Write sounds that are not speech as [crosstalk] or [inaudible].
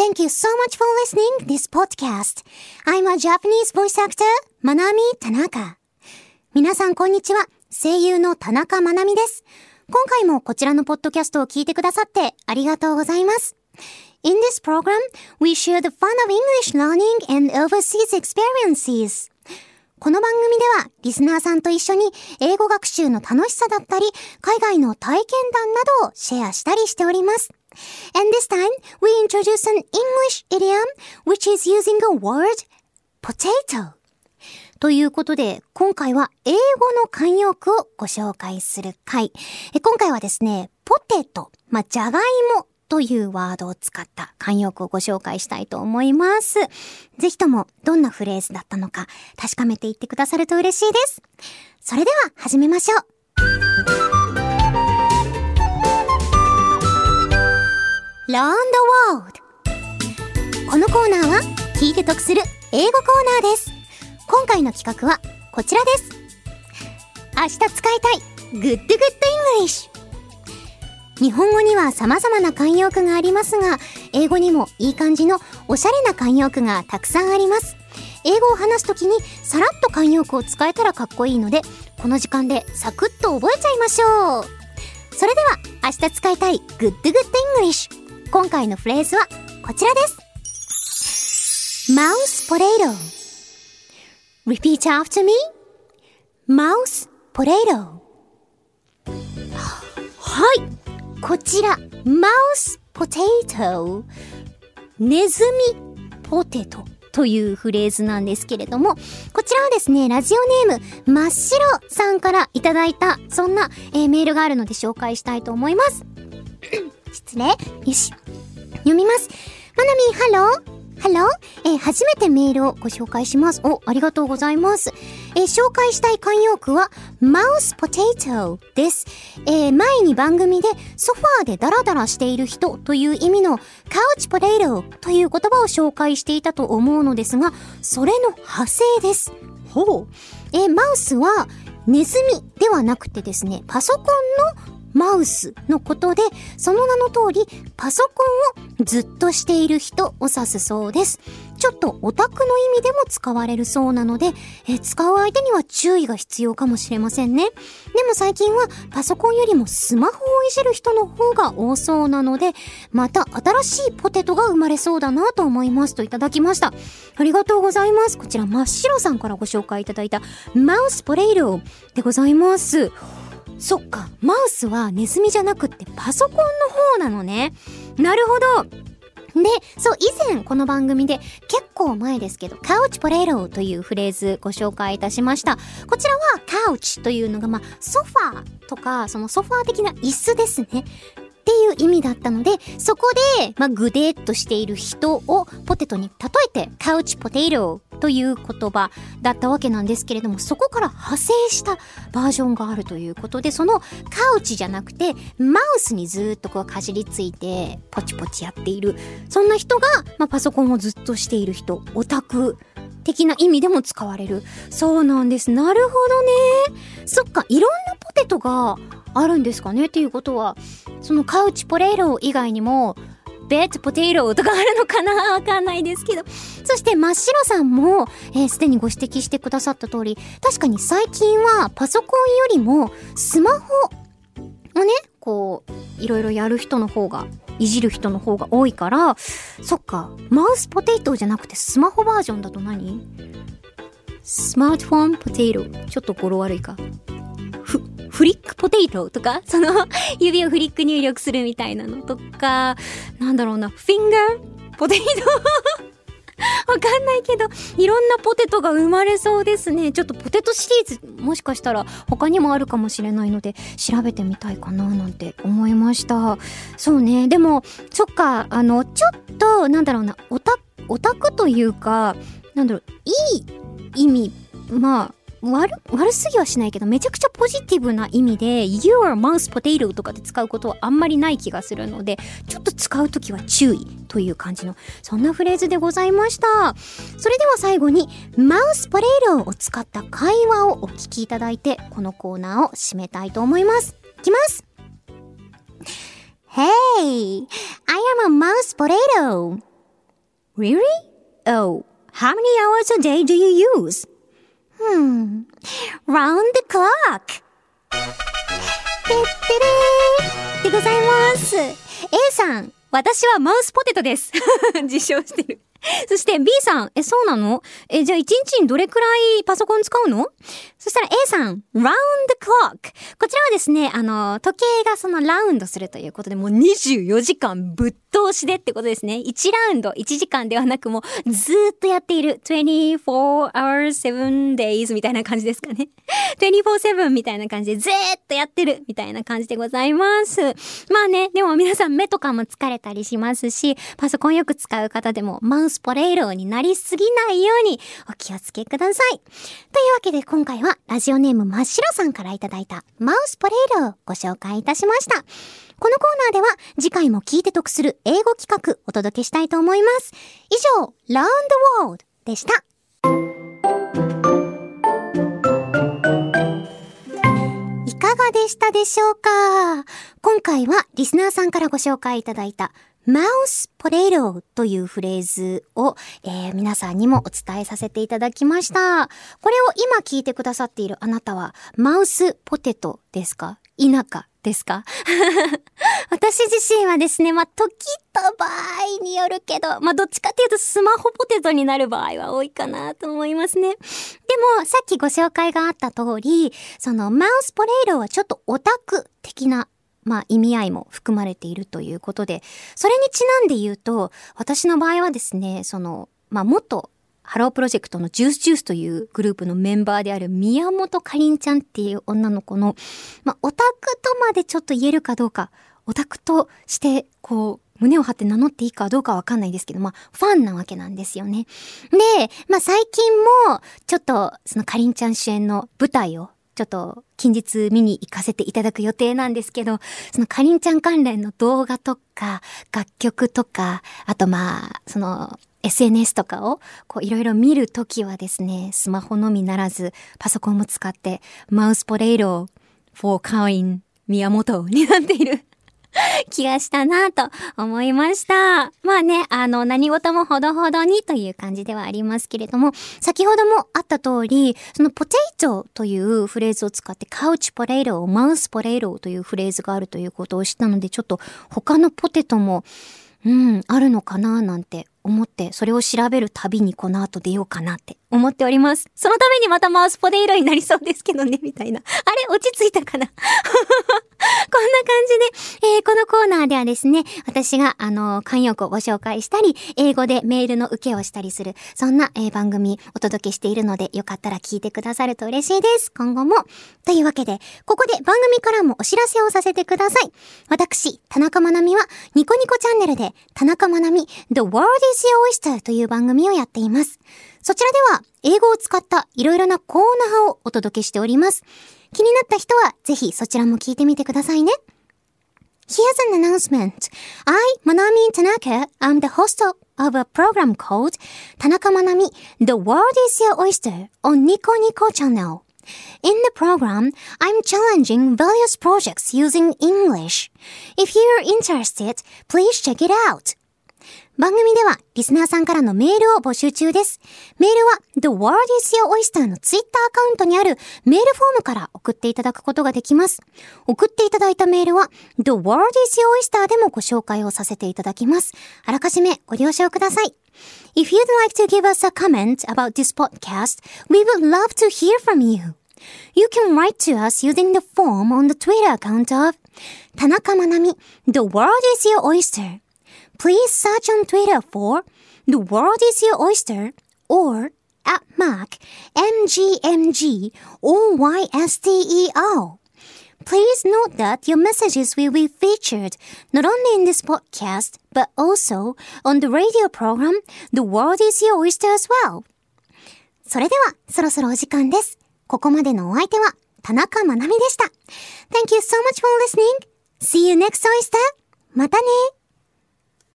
thank you so much for listening this podcast. I'm a Japanese voice actor, Manami Tanaka. 皆さんこんにちは。声優の田中まなみです。今回もこちらのポッドキャストを聞いてくださってありがとうございます。In this program, we share the fun of English learning and overseas experiences. この番組ではリスナーさんと一緒に英語学習の楽しさだったり、海外の体験談などをシェアしたりしております。And this time, we introduce an English idiom which is using a word, potato. ということで、今回は英語の慣用句をご紹介する回。今回はですね、ポテト、まあ、じゃがいもというワードを使った慣用句をご紹介したいと思います。ぜひともどんなフレーズだったのか確かめていってくださると嬉しいです。それでは始めましょう。Learn the World このコーナーは聞いて得する英語コーナーです。今回の企画はこちらです。明日使いたい Good Good English 日本語には様々な慣用句がありますが、英語にもいい感じのおしゃれな慣用句がたくさんあります。英語を話すときにさらっと慣用句を使えたらかっこいいので、この時間でサクッと覚えちゃいましょう。それでは、明日使いたい Good Good English。今回のフレーズはこちらです。Mouse Potato Repeat after me. Mouse potato. はい。こちら、mouse potato。ネズミポテトというフレーズなんですけれども、こちらはですね、ラジオネーム、真っ白さんからいただいた、そんな、えー、メールがあるので紹介したいと思います。失礼。よし。読みます。まなみん、ハロー。ハローえー、初めてメールをご紹介します。お、ありがとうございます。えー、紹介したい慣用句は、 mouse potato です。えー、前に番組でソファーでダラダラしている人という意味のカウチポテトという言葉を紹介していたと思うのですが、それの派生です。ほう。えマウスはネズミではなくてですね、パソコンのマウスのことで、その名の通り、パソコンをずっとしている人を指すそうです。ちょっとオタクの意味でも使われるそうなので、え使う相手には注意が必要かもしれませんね。でも最近はパソコンよりもスマホをいじる人の方が多そうなので、また新しいポテトが生まれそうだなと思いますといただきました。ありがとうございます。こちら真っ白さんからご紹介いただいたマウスポレイロでございます。そっか、マウスはネズミじゃなくってパソコンの方なのね。なるほど。で、そう、以前この番組で結構前ですけど、カウチポレロというフレーズご紹介いたしました。こちらはカウチというのが、まあ、ソファーとか、そのソファー的な椅子ですね。っていう意味だったので、そこで、まあ、ぐでっとしている人をポテトに例えて、カウチポテイロという言葉だったわけなんですけれども、そこから派生したバージョンがあるということで、そのカウチじゃなくて、マウスにずっとこうかじりついて、ポチポチやっている。そんな人が、まあ、パソコンをずっとしている人、オタク的な意味でも使われる。そうなんです。なるほどね。そっか、いろんなポテトがあるんですかねっていうことは、そのカウチポレーロ以外にも、ベッドポテトとかあるのかなわかんないですけど。[laughs] そして真っ白さんも、えー、すでにご指摘してくださった通り、確かに最近はパソコンよりもスマホをね、こう、いろいろやる人の方が、いじる人の方が多いから、そっか、マウスポテイトじゃなくてスマホバージョンだと何？スマートフォンポテト。ちょっと語呂悪いか。ふ、フリックポテトとか、その [laughs] 指をフリック入力するみたいなのとか、なんだろうな、フィンガー？ポテト？[laughs] わかんないけど、いろんなポテトが生まれそうですね。ちょっとポテトシリーズ、もしかしたら他にもあるかもしれないので、調べてみたいかななんて思いました。そうね。でも、そっか、あの、ちょっと、なんだろうな、オタ、オタクというか、なんだろう、いい意味、まあ、悪、悪すぎはしないけど、めちゃくちゃポジティブな意味で、your mouse potato とかで使うことはあんまりない気がするので、ちょっと使うときは注意という感じの、そんなフレーズでございました。それでは最後に、マウスポテトを使った会話をお聞きいただいて、このコーナーを締めたいと思います。いきます !Hey! I am a mouse potato! Really? Oh, how many hours a day do you use? Hmm, round the clock. てってれーでございます。A さん、私はマウスポテトです。[laughs] 自称してる。[laughs] そして B さん、え、そうなの？え、じゃあ1日にどれくらいパソコン使うの？そしたら A さん、round the clock。こちらはですね、あの、時計がそのラウンドするということで、もう24時間ぶっ通しでってことですね。1ラウンド、1時間ではなくもうずっとやっている24 hours, 7 days みたいな感じですかね。24-7みたいな感じでずーっとやってるみたいな感じでございます。まあね、でも皆さん目とかも疲れたりしますし、パソコンよく使う方でもマウスポレイローになりすぎないようにお気をつけください。というわけで今回はラジオネーム真っ白さんからいただいたマウスポレイローをご紹介いたしました。このコーナーでは次回も聞いて得する英語企画お届けしたいと思います。以上、Round the World でした。いかがでしたでしょうか？今回はリスナーさんからご紹介いただいたマウスポテトというフレーズを、えー皆さんにもお伝えさせていただきました。これを今聞いてくださっているあなたはマウスポテトですか？田舎ですか？[laughs] 私自身はですね、まあ、時と場合によるけど、まあ、どっちかっていうとスマホポテトになる場合は多いかなと思いますね。でも、さっきご紹介があった通り、そのマウスポレイロはちょっとオタク的なまあ意味合いも含まれているということで、それにちなんで言うと、私の場合はですね、その、まあ元、ハロープロジェクトのジュースジュースというグループのメンバーである宮本かりんちゃんっていう女の子の、まあオタクとまでちょっと言えるかどうか、オタクとして、こう、胸を張って名乗っていいかどうかわかんないですけど、まあ、ファンなわけなんですよね。で、まあ最近も、ちょっと、そのかりんちゃん主演の舞台を、ちょっと近日見に行かせていただく予定なんですけど、そのかりんちゃん関連の動画とか、楽曲とか、あとまあ、その、SNS とかをこういろいろ見るときはですね、スマホのみならずパソコンも使ってマウスポレイロー、フォーカイン、宮本になっている [laughs] 気がしたなと思いました。まあね、あの、何事もほどほどにという感じではありますけれども、先ほどもあった通り、そのポテイトというフレーズを使ってカウチポレイロー、マウスポレイローというフレーズがあるということを知ったので、ちょっと他のポテトも、うん、あるのかななんて思って、それを調べるたびにこの後出ようかなって思っております。そのためにまたマウスポテイロになりそうですけどね、みたいな。あれ落ち着いたかなこんな感じで、えーこのコーナーではですね、私が、あの、慣用句をご紹介したり、英語でメールの受けをしたりする、そんな、えー番組お届けしているので、よかったら聞いてくださると嬉しいです。今後も。というわけで、ここで番組からもお知らせをさせてください。私、田中まなみは、ニコニコチャンネルで、田中まなみ、The World is Your Oyster という番組をやっています。そちらでは、英語を使ったいろいろなコーナーをお届けしております。気になった人は、ぜひそちらも聞いてみてくださいね。Here's an announcement. I, Manami Tanaka, am the host of a program called Tanaka Manami, The World is Your Oyster on Nico Nico channel. In the program, I'm challenging various projects using English. If you're interested, please check it out. 番組ではリスナーさんからのメールを募集中です。メールは The World is Your Oyster のツイッターアカウントにあるメールフォームから送っていただくことができます。送っていただいたメールは The World is Your Oyster でもご紹介をさせていただきます。あらかじめご了承ください。If you'd like to give us a comment about this podcast, we would love to hear from you. You can write to us using the form on the Twitter account of 田中まなみ The World is Your Oyster. Please search on Twitter for The World is Your Oyster or at Mac MGMG OYSTER. Please note that your messages will be featured not only in this podcast but also on the radio program The World is Your Oyster as well. それではそろそろお時間です。ここまでのお相手は田中まなみでした。Thank you so much for listening. See you next oyster. またね